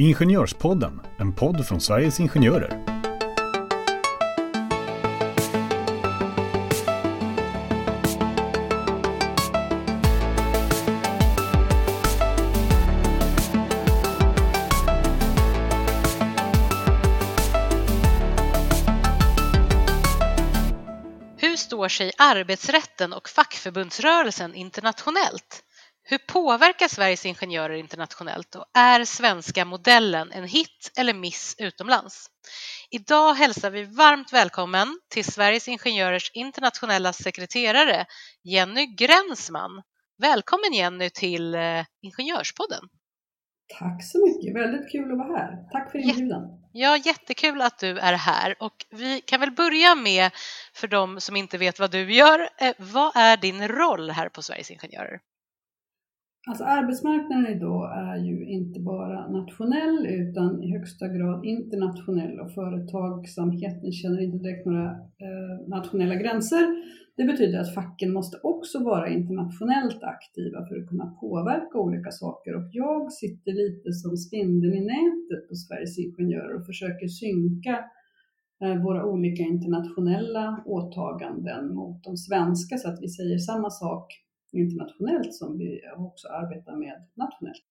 Ingenjörspodden, en podd från Sveriges Ingenjörer. Hur står sig arbetsrätten och fackförbundsrörelsen internationellt? Hur påverkar Sveriges ingenjörer internationellt och är svenska modellen en hit eller miss utomlands? Idag hälsar vi varmt välkommen till Sveriges ingenjörers internationella sekreterare Jenny Gränsman. Välkommen Jenny till eh, Ingenjörspodden. Tack så mycket, väldigt kul att vara här. Tack för inbjudan. Ja, jättekul att du är här och vi kan väl börja med, för de som inte vet vad du gör, eh, vad är din roll här på Sveriges Ingenjörer? Alltså arbetsmarknaden idag är ju inte bara nationell utan i högsta grad internationell och företagsamheten känner inte direkt några eh, nationella gränser. Det betyder att facken måste också vara internationellt aktiva för att kunna påverka olika saker och jag sitter lite som spindeln i nätet på Sveriges Ingenjörer och försöker synka eh, våra olika internationella åtaganden mot de svenska så att vi säger samma sak internationellt som vi också arbetar med nationellt.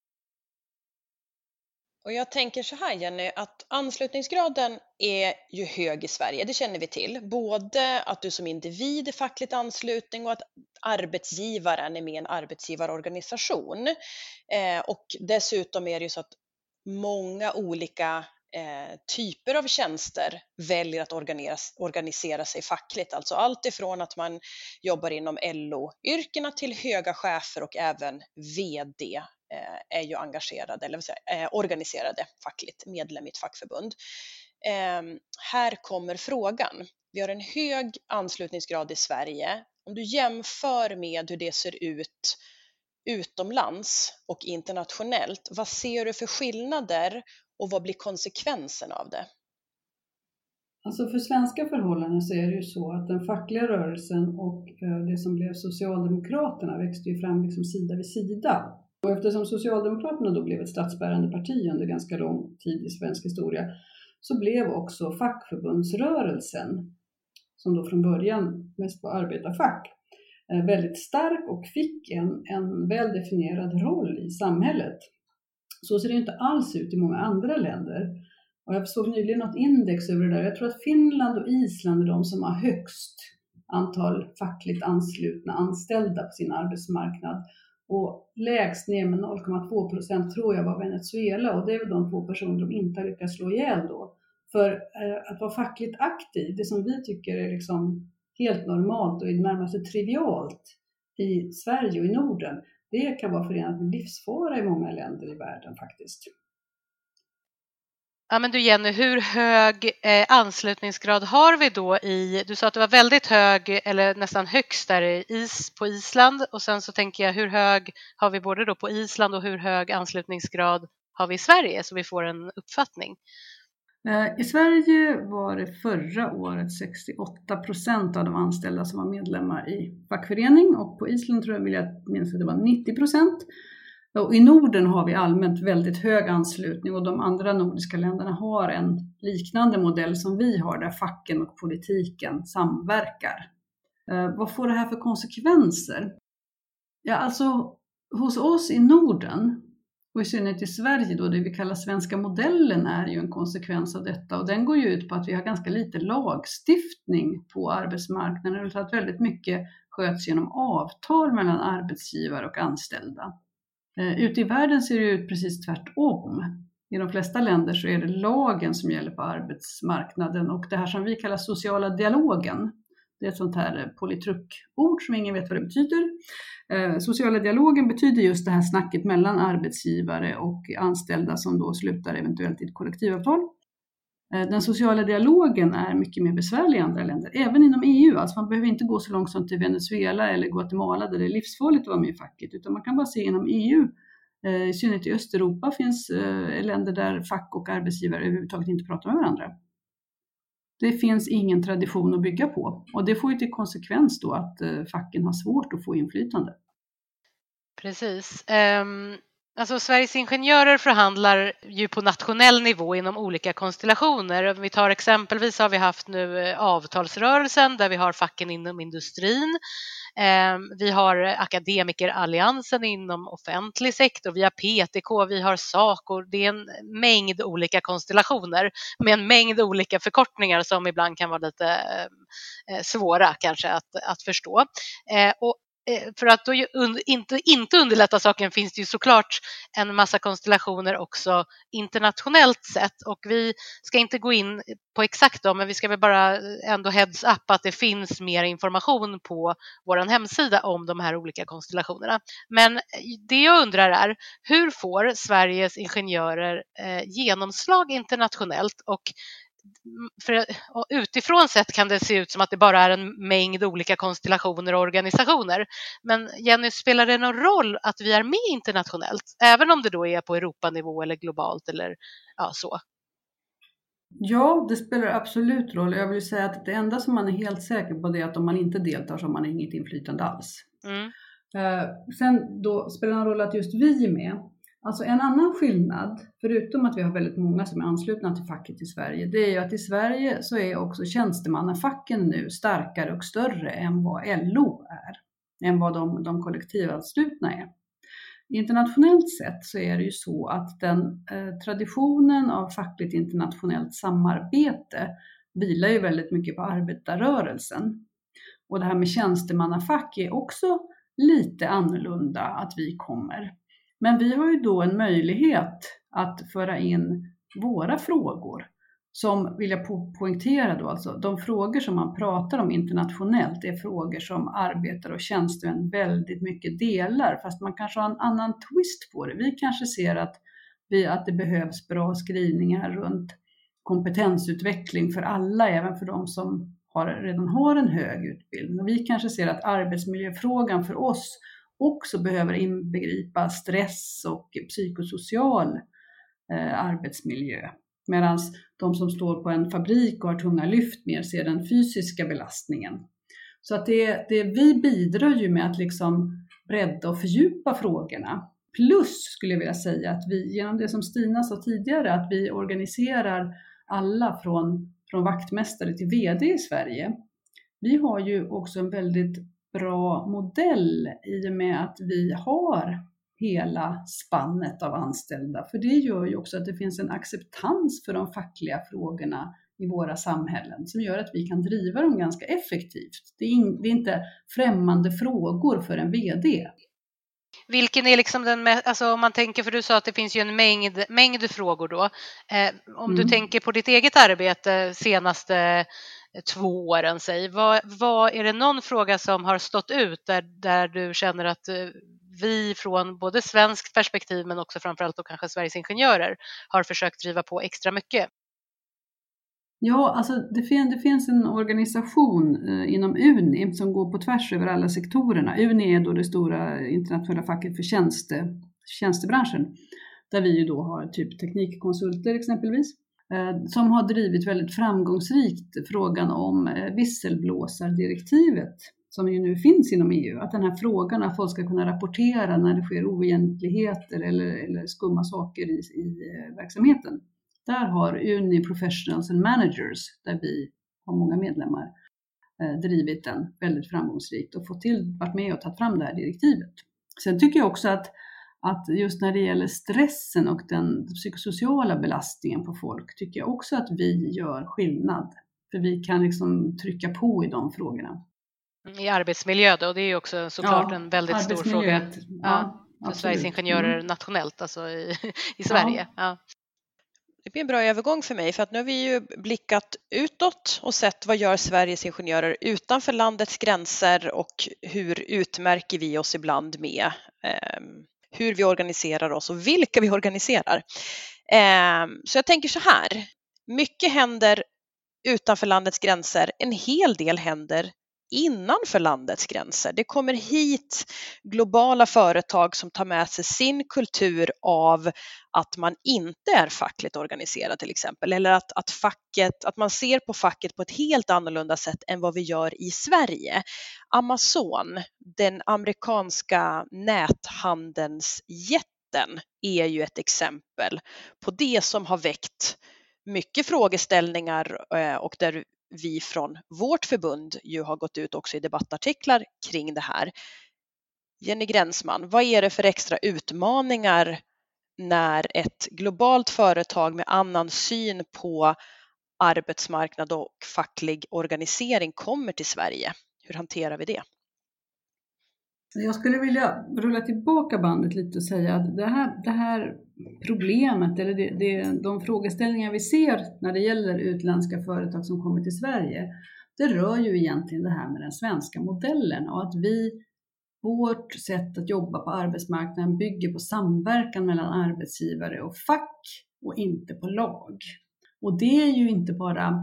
Och jag tänker så här Jenny, att anslutningsgraden är ju hög i Sverige, det känner vi till. Både att du som individ är fackligt ansluten och att arbetsgivaren är med i en arbetsgivarorganisation. Eh, och dessutom är det ju så att många olika eh, typer av tjänster väljer att organisera sig fackligt. Alltså allt ifrån att man jobbar inom LO-yrkena till höga chefer och även VD eh, är ju engagerade eller säga, eh, organiserade fackligt, medlem i ett fackförbund. Ehm, här kommer frågan. Vi har en hög anslutningsgrad i Sverige. Om du jämför med hur det ser ut utomlands och internationellt, vad ser du för skillnader och vad blir konsekvensen av det? Alltså för svenska förhållanden så är det ju så att den fackliga rörelsen och eh, det som blev Socialdemokraterna växte ju fram liksom sida vid sida. Och eftersom Socialdemokraterna då blev ett statsbärande parti under ganska lång tid i svensk historia så blev också fackförbundsrörelsen, som då från början mest var arbetarfack, eh, väldigt stark och fick en, en väl definierad roll i samhället. Så ser det inte alls ut i många andra länder. Och jag såg nyligen något index över det där. Jag tror att Finland och Island är de som har högst antal fackligt anslutna anställda på sin arbetsmarknad. Och lägst ner med 0,2 procent tror jag var Venezuela och det är väl de två personer de inte har lyckats slå ihjäl då. För eh, att vara fackligt aktiv, det som vi tycker är liksom helt normalt och i det närmaste trivialt i Sverige och i Norden, det kan vara förenat med livsfara i många länder i världen faktiskt. Ja, men du Jenny, hur hög eh, anslutningsgrad har vi då i, du sa att det var väldigt hög eller nästan högst där i is, på Island och sen så tänker jag hur hög har vi både då på Island och hur hög anslutningsgrad har vi i Sverige så vi får en uppfattning. Eh, I Sverige var det förra året 68 procent av de anställda som var medlemmar i fackförening och på Island tror jag vill jag minnas att det var 90 procent. Och I Norden har vi allmänt väldigt hög anslutning och de andra nordiska länderna har en liknande modell som vi har där facken och politiken samverkar. Eh, vad får det här för konsekvenser? Ja, alltså hos oss i Norden och i synnerhet i Sverige då, det vi kallar svenska modellen är ju en konsekvens av detta och den går ju ut på att vi har ganska lite lagstiftning på arbetsmarknaden och att väldigt mycket sköts genom avtal mellan arbetsgivare och anställda. Eh, ute i världen ser det ut precis tvärtom. I de flesta länder så är det lagen som gäller på arbetsmarknaden och det här som vi kallar sociala dialogen, det är ett sånt här eh, politrukord som ingen vet vad det betyder. Eh, sociala dialogen betyder just det här snacket mellan arbetsgivare och anställda som då slutar eventuellt i ett kollektivavtal. Eh, den sociala dialogen är mycket mer besvärlig i andra länder, även inom EU. Alltså man behöver inte gå så långt som till Venezuela eller Guatemala där det är livsfarligt att vara med i facket, utan man kan bara se inom EU, eh, i synnerhet i Östeuropa finns eh, länder där fack och arbetsgivare överhuvudtaget inte pratar med varandra. Det finns ingen tradition att bygga på och det får ju till konsekvens då att eh, facken har svårt att få inflytande. Precis. Ehm, alltså Sveriges Ingenjörer förhandlar ju på nationell nivå inom olika konstellationer. Om vi tar exempelvis har vi haft nu eh, avtalsrörelsen där vi har facken inom industrin. Ehm, vi har Akademikeralliansen inom offentlig sektor, vi har PTK, vi har Saco. Det är en mängd olika konstellationer med en mängd olika förkortningar som ibland kan vara lite eh, svåra kanske att, att förstå. Eh, och Eh, för att då inte, inte underlätta saken finns det ju såklart en massa konstellationer också internationellt sett och vi ska inte gå in på exakt dem, men vi ska väl bara ändå heads up att det finns mer information på vår hemsida om de här olika konstellationerna. Men eh, det jag undrar är hur får Sveriges ingenjörer eh, genomslag internationellt och för utifrån sett kan det se ut som att det bara är en mängd olika konstellationer och organisationer. Men Jenny, spelar det någon roll att vi är med internationellt? Även om det då är på Europanivå eller globalt eller ja, så? Ja, det spelar absolut roll. Jag vill säga att det enda som man är helt säker på det är att om man inte deltar så har man inget inflytande alls. Mm. Eh, sen då spelar det någon roll att just vi är med. Alltså en annan skillnad, förutom att vi har väldigt många som är anslutna till facket i Sverige, det är ju att i Sverige så är också tjänstemannafacken nu starkare och större än vad LO är, än vad de, de kollektivanslutna är. Internationellt sett så är det ju så att den eh, traditionen av fackligt internationellt samarbete vilar ju väldigt mycket på arbetarrörelsen. Och det här med tjänstemannafack är också lite annorlunda att vi kommer. Men vi har ju då en möjlighet att föra in våra frågor som, vill jag po poängtera då, alltså de frågor som man pratar om internationellt är frågor som arbetare och tjänstemän väldigt mycket delar, fast man kanske har en annan twist på det. Vi kanske ser att, vi, att det behövs bra skrivningar runt kompetensutveckling för alla, även för de som har, redan har en hög utbildning. Och vi kanske ser att arbetsmiljöfrågan för oss också behöver inbegripa stress och psykosocial eh, arbetsmiljö. Medan de som står på en fabrik och har tunga lyft mer ser den fysiska belastningen. Så att det, det, vi bidrar ju med att liksom bredda och fördjupa frågorna. Plus skulle jag vilja säga att vi genom det som Stina sa tidigare, att vi organiserar alla från, från vaktmästare till VD i Sverige. Vi har ju också en väldigt bra modell i och med att vi har hela spannet av anställda. För det gör ju också att det finns en acceptans för de fackliga frågorna i våra samhällen som gör att vi kan driva dem ganska effektivt. Det är, in, det är inte främmande frågor för en VD. Vilken är liksom den med, alltså om man tänker, för du sa att det finns ju en mängd, mängd frågor då. Eh, om mm. du tänker på ditt eget arbete senaste två åren, säg. Vad, vad, är det någon fråga som har stått ut där, där du känner att eh, vi från både svenskt perspektiv men också framförallt då kanske Sveriges Ingenjörer har försökt driva på extra mycket? Ja, alltså det, fin det finns en organisation eh, inom UNI som går på tvärs över alla sektorerna. UNI är då det stora internationella facket för tjänste, tjänstebranschen, där vi ju då har typ teknikkonsulter exempelvis. Eh, som har drivit väldigt framgångsrikt frågan om eh, visselblåsardirektivet som ju nu finns inom EU, att den här frågan att folk ska kunna rapportera när det sker oegentligheter eller, eller skumma saker i, i eh, verksamheten. Där har Uni Professionals and Managers, där vi har många medlemmar, drivit den väldigt framgångsrikt och fått till, varit med och tagit fram det här direktivet. Sen tycker jag också att att just när det gäller stressen och den psykosociala belastningen på folk tycker jag också att vi gör skillnad. För vi kan liksom trycka på i de frågorna. I arbetsmiljö då, det är ju också såklart ja, en väldigt stor fråga ja, ja, för Sveriges ingenjörer mm. nationellt, alltså i, i Sverige. Ja. Det blir en bra övergång för mig för att nu har vi ju blickat utåt och sett vad gör Sveriges ingenjörer utanför landets gränser och hur utmärker vi oss ibland med eh, hur vi organiserar oss och vilka vi organiserar. Ehm, så jag tänker så här, mycket händer utanför landets gränser, en hel del händer innanför landets gränser. Det kommer hit globala företag som tar med sig sin kultur av att man inte är fackligt organiserad till exempel, eller att, att, facket, att man ser på facket på ett helt annorlunda sätt än vad vi gör i Sverige. Amazon, den amerikanska näthandelsjätten, är ju ett exempel på det som har väckt mycket frågeställningar eh, och där vi från vårt förbund ju har gått ut också i debattartiklar kring det här. Jenny Gränsman, vad är det för extra utmaningar när ett globalt företag med annan syn på arbetsmarknad och facklig organisering kommer till Sverige? Hur hanterar vi det? Jag skulle vilja rulla tillbaka bandet lite och säga att det här, det här problemet, eller det, det, de frågeställningar vi ser när det gäller utländska företag som kommer till Sverige, det rör ju egentligen det här med den svenska modellen och att vi, vårt sätt att jobba på arbetsmarknaden bygger på samverkan mellan arbetsgivare och fack och inte på lag. Och det är ju inte bara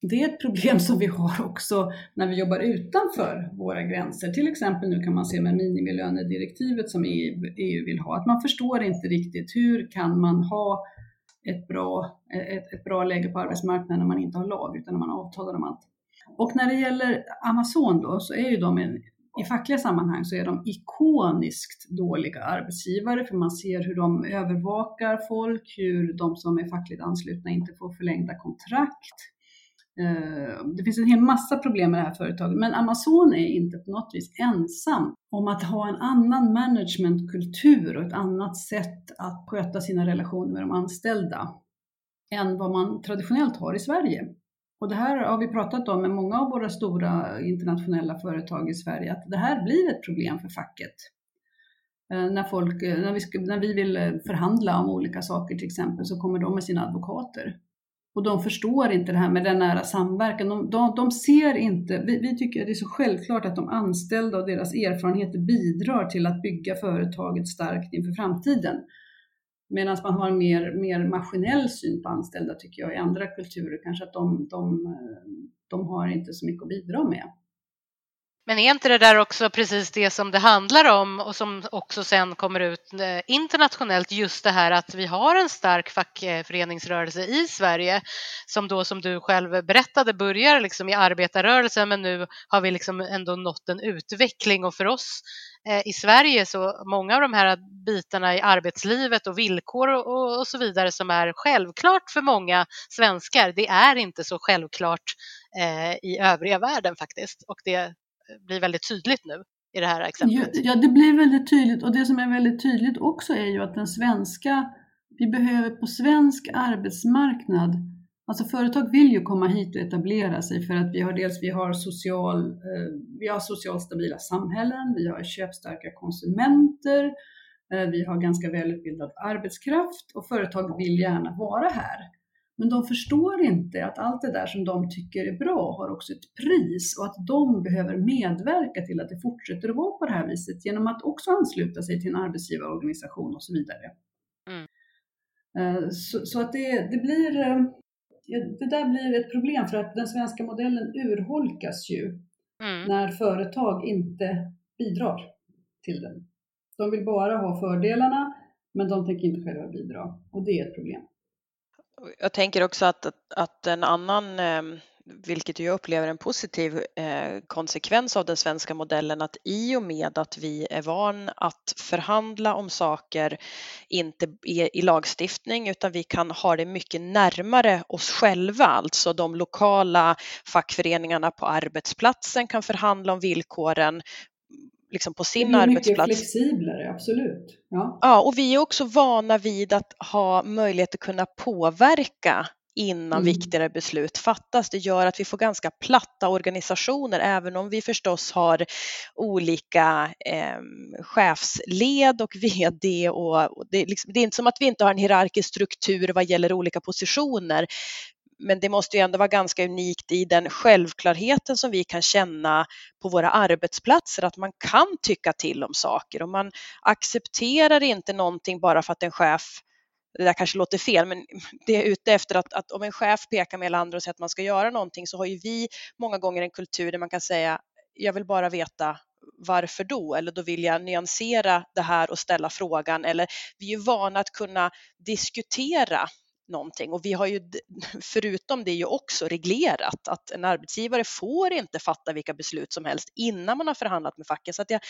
det är ett problem som vi har också när vi jobbar utanför våra gränser. Till exempel nu kan man se med minimilönedirektivet som EU, EU vill ha, att man förstår inte riktigt hur kan man ha ett bra, ett, ett bra läge på arbetsmarknaden när man inte har lag utan när man avtalar om allt. Och när det gäller Amazon då så är ju de en, i fackliga sammanhang så är de ikoniskt dåliga arbetsgivare för man ser hur de övervakar folk, hur de som är fackligt anslutna inte får förlängda kontrakt, Eh, det finns en hel massa problem med det här företaget, men Amazon är inte på något vis ensam om att ha en annan managementkultur och ett annat sätt att sköta sina relationer med de anställda än vad man traditionellt har i Sverige. Och det här har vi pratat om med många av våra stora internationella företag i Sverige, att det här blir ett problem för facket. Eh, när, folk, eh, när, vi, när vi vill förhandla om olika saker till exempel så kommer de med sina advokater och de förstår inte det här med den nära samverkan. De, de, de ser inte, vi, vi, tycker det är så självklart att de anställda och deras erfarenheter bidrar till att bygga företaget starkt inför framtiden. Medan man har en mer, mer maskinell syn på anställda tycker jag i andra kulturer, kanske att de, de, de har inte så mycket att bidra med. Men är inte det där också precis det som det handlar om och som också sen kommer ut eh, internationellt, just det här att vi har en stark fackföreningsrörelse i Sverige som då som du själv berättade börjar liksom i arbetarrörelsen men nu har vi liksom ändå nått en utveckling. Och för oss eh, i Sverige så många av de här bitarna i arbetslivet och villkor och, och så vidare som är självklart för många svenskar, det är inte så självklart eh, i övriga världen faktiskt. Och det blir väldigt tydligt nu i det här exemplet. Ja, det blir väldigt tydligt och det som är väldigt tydligt också är ju att den svenska, vi behöver på svensk arbetsmarknad Alltså företag vill ju komma hit och etablera sig för att vi har dels vi har social, eh, vi har socialt stabila samhällen, vi har köpstarka konsumenter, eh, vi har ganska välutbildad arbetskraft och företag vill gärna vara här. Men de förstår inte att allt det där som de tycker är bra har också ett pris och att de behöver medverka till att det fortsätter att vara på det här viset genom att också ansluta sig till en arbetsgivarorganisation och så vidare. Mm. Eh, så, så, att det, det blir eh, det där blir ett problem för att den svenska modellen urholkas ju mm. när företag inte bidrar till den. De vill bara ha fördelarna men de tänker inte själva bidra och det är ett problem. Jag tänker också att, att en annan, eh, vilket jag upplever en positiv eh, konsekvens av den svenska modellen, att i och med att vi är van att förhandla om saker, inte i lagstiftning, utan vi kan ha det mycket närmare oss själva, alltså de lokala fackföreningarna på arbetsplatsen kan förhandla om villkoren liksom på sin det arbetsplats. Mycket flexiblare, absolut. Ja. ja, och vi är också vana vid att ha möjlighet att kunna påverka innan mm. viktigare beslut fattas. Det gör att vi får ganska platta organisationer, även om vi förstås har olika eh, chefsled och VD. Och, och det, är liksom, det är inte som att vi inte har en hierarkisk struktur vad gäller olika positioner, men det måste ju ändå vara ganska unikt i den självklarheten som vi kan känna på våra arbetsplatser, att man kan tycka till om saker och man accepterar inte någonting bara för att en chef det där kanske låter fel, men det är ute efter att, att om en chef pekar med hela andra och säger att man ska göra någonting så har ju vi många gånger en kultur där man kan säga jag vill bara veta varför då? Eller då vill jag nyansera det här och ställa frågan. Eller vi är vana att kunna diskutera någonting och vi har ju förutom det ju också reglerat att en arbetsgivare får inte fatta vilka beslut som helst innan man har förhandlat med facket. Så att jag,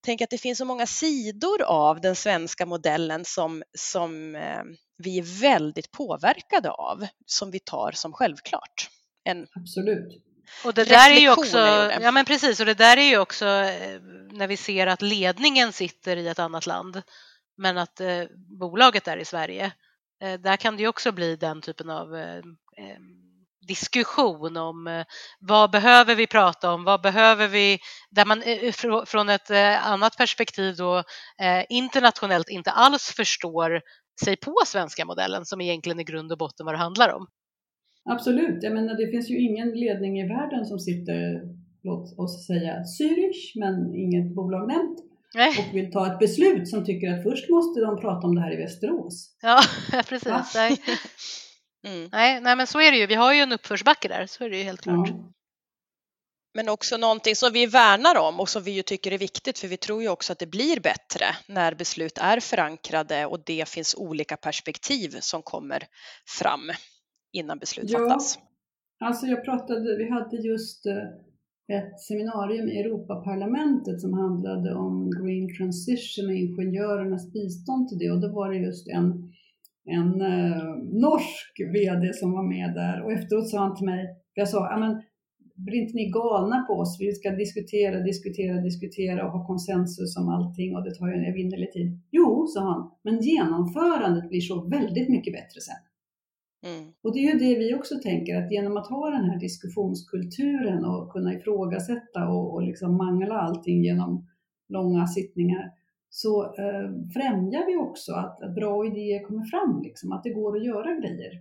tänker att det finns så många sidor av den svenska modellen som, som eh, vi är väldigt påverkade av, som vi tar som självklart. En Absolut. Och det där är ju också, ja men precis, och det där är ju också eh, när vi ser att ledningen sitter i ett annat land men att eh, bolaget är i Sverige. Eh, där kan det ju också bli den typen av eh, eh, diskussion om vad behöver vi prata om, vad behöver vi, där man från ett annat perspektiv då internationellt inte alls förstår sig på svenska modellen som egentligen i grund och botten vad det handlar om. Absolut, jag menar det finns ju ingen ledning i världen som sitter, låt oss säga Zürich, men inget bolag nämnt, och vill ta ett beslut som tycker att först måste de prata om det här i Västerås. Ja, precis. Nej. Mm. Nej, nej, men så är det ju. Vi har ju en uppförsbacke där, så är det ju helt klart. Ja. Men också någonting som vi värnar om och som vi ju tycker är viktigt för vi tror ju också att det blir bättre när beslut är förankrade och det finns olika perspektiv som kommer fram innan beslut ja, fattas. Alltså jag pratade, vi hade just eh, ett seminarium i Europaparlamentet som handlade om green transition och ingenjörernas bistånd till det och då var det just en, en eh, norsk VD som var med där och efteråt sa han till mig, jag sa, men blir inte ni galna på oss? Vi ska diskutera, diskutera, diskutera och ha konsensus om allting och det tar ju en evinnerlig tid. Jo, sa han, men genomförandet blir så väldigt mycket bättre sen. Mm. Och det är ju det vi också tänker, att genom att ha den här diskussionskulturen och kunna ifrågasätta och, och liksom mangla allting genom långa sittningar, så eh, främjar vi också att, att bra idéer kommer fram, liksom, att det går att göra grejer.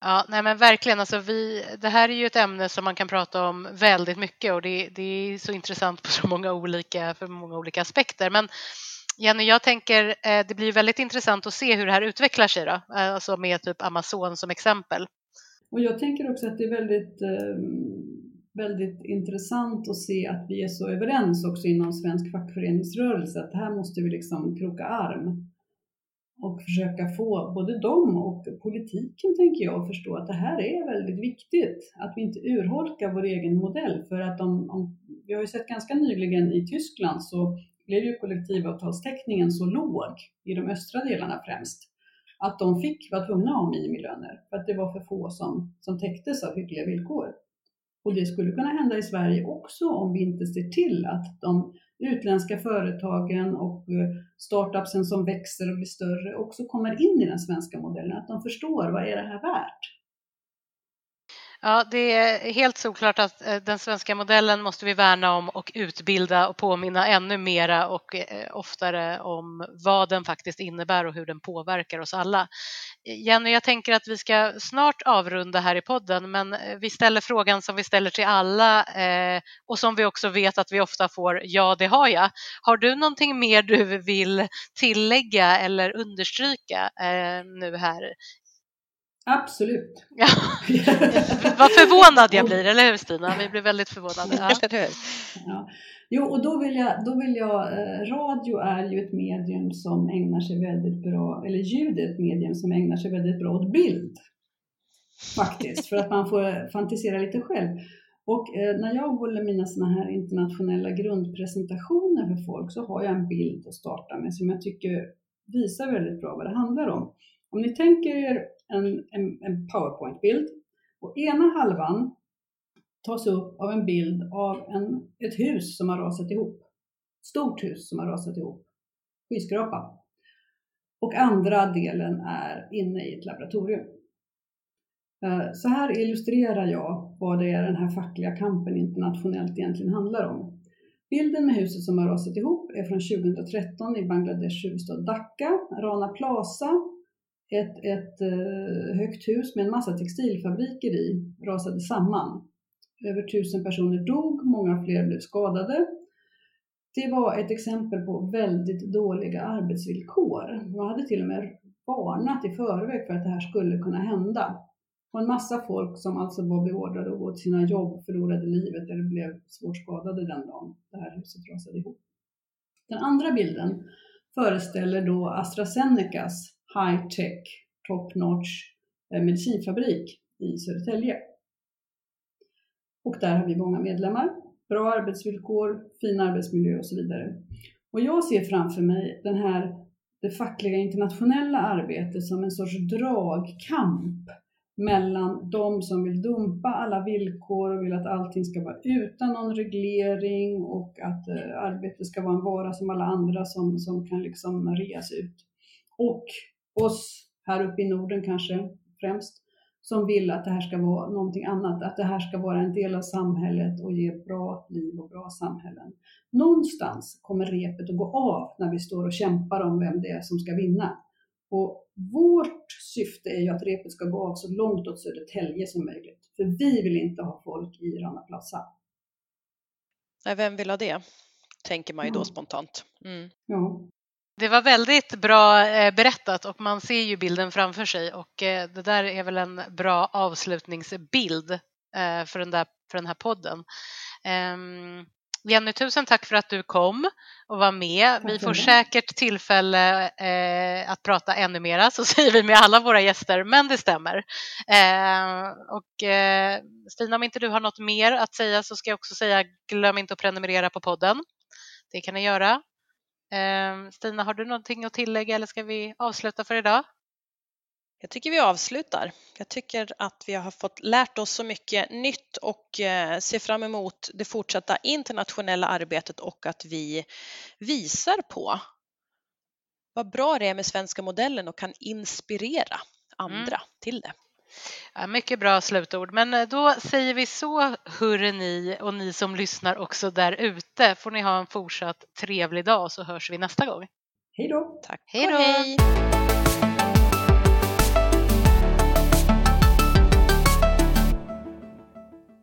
Ja, nej men verkligen. Alltså vi, det här är ju ett ämne som man kan prata om väldigt mycket och det, det är så intressant på så många olika, för många olika aspekter. Men Jenny, jag tänker eh, det blir väldigt intressant att se hur det här utvecklar sig då, eh, alltså med typ Amazon som exempel. Och jag tänker också att det är väldigt, eh, väldigt intressant att se att vi är så överens också inom svensk fackföreningsrörelse att här måste vi liksom kroka arm och försöka få både dem och politiken, tänker jag, att förstå att det här är väldigt viktigt. Att vi inte urholkar vår egen modell. För att om, om vi har ju sett ganska nyligen i Tyskland så blev ju kollektivavtalstäckningen så låg i de östra delarna främst att de fick vara tvungna att ha minimilöner för att det var för få som, som täcktes av hyggliga villkor. Och det skulle kunna hända i Sverige också om vi inte ser till att de utländska företagen och eh, startupsen som växer och blir större också kommer in i den svenska modellen, att de förstår vad är det här värt? Ja, det är helt såklart att eh, den svenska modellen måste vi värna om och utbilda och påminna ännu mera och eh, oftare om vad den faktiskt innebär och hur den påverkar oss alla. Jenny, jag tänker att vi ska snart avrunda här i podden, men eh, vi ställer frågan som vi ställer till alla och som vi också vet att vi ofta får ja, det har jag. Har du någonting mer du vill tillägga eller understryka nu här Absolut. Ja. Vad förvånad jag blir, eller hur Stina? Vi blir väldigt förvånade. Ja. ja. Jo, och då vill jag, då vill jag eh, radio är ju ett medium som ägnar sig väldigt bra, eller ljud är ett medium som ägnar sig väldigt bra åt bild. Faktiskt, för att man får fantisera lite själv. Och eh, när jag håller mina sådana här internationella grundpresentationer för folk så har jag en bild att starta med som jag tycker visar väldigt bra vad det handlar om. Om ni tänker er en, en, en powerpoint-bild och ena halvan tas upp av en bild av en, ett hus som har rasat ihop. Stort hus som har rasat ihop. Skyskrapa. Och andra delen är inne i ett laboratorium. Eh, så här illustrerar jag vad det är den här fackliga kampen internationellt egentligen handlar om. Bilden med huset som har rasat ihop är från 2013 i Bangladesh huvudstad Dhaka. Rana Plaza ett, ett eh, högt hus med en massa textilfabriker i rasade samman. Över tusen personer dog, många fler blev skadade. Det var ett exempel på väldigt dåliga arbetsvillkor. Man hade till och med varnat i förväg för att det här skulle kunna hända. Och en massa folk som alltså var beordrade att gå till sina jobb förlorade livet eller blev svårt skadade den dagen det här huset rasade ihop. Den andra bilden föreställer då AstraZenecas high-tech, top-notch eh, medicinfabrik i Södertälje. Och där har vi många medlemmar. bra arbetsvillkor, fin arbetsmiljö och så vidare. Och jag ser framför mig den här, det fackliga internationella arbetet som en sorts dragkamp mellan de som vill dumpa alla villkor och vill att allting ska vara utan någon reglering och att eh, arbetet ska vara en vara som alla andra som, som kan liksom reas ut. Och oss här uppe i Norden kanske främst, som vill att det här ska vara någonting annat, att det här ska vara en del av samhället och ge bra liv och bra samhällen. Någonstans kommer repet att gå av när vi står och kämpar om vem det är som ska vinna. Och vårt syfte är ju att repet ska gå av så långt åt Södertälje som möjligt. För vi vill inte ha folk i Rana Plaza. Nej, vem vill ha det? Tänker man ju då Ja. spontant. Mm. Ja. Det var väldigt bra eh, berättat och man ser ju bilden framför sig och eh, det där är väl en bra avslutningsbild eh, för den, där, för den här podden. Ehm, Jenny, tusen tack för att du kom och var med. Vi får säkert tillfälle eh, att prata ännu mera, så säger vi med alla våra gäster, men det stämmer. Eh, och eh, Stina, om inte du har något mer att säga så ska jag också säga glöm inte att prenumerera på podden. Det kan ni göra. Eh, Stina, har du någonting att tillägga eller ska vi avsluta för idag? Jag tycker vi avslutar. Jag tycker att vi har fått lärt oss så mycket nytt och eh, ser fram emot det fortsatta internationella arbetet och att vi visar på vad bra det är med svenska modellen och kan inspirera andra till det. Ja, mycket bra slutord, men eh, då säger vi så hörre ni och ni som lyssnar också där ute. Får ni ha en fortsatt trevlig dag så hörs vi nästa gång. Hej då! Tack Hej då! hej!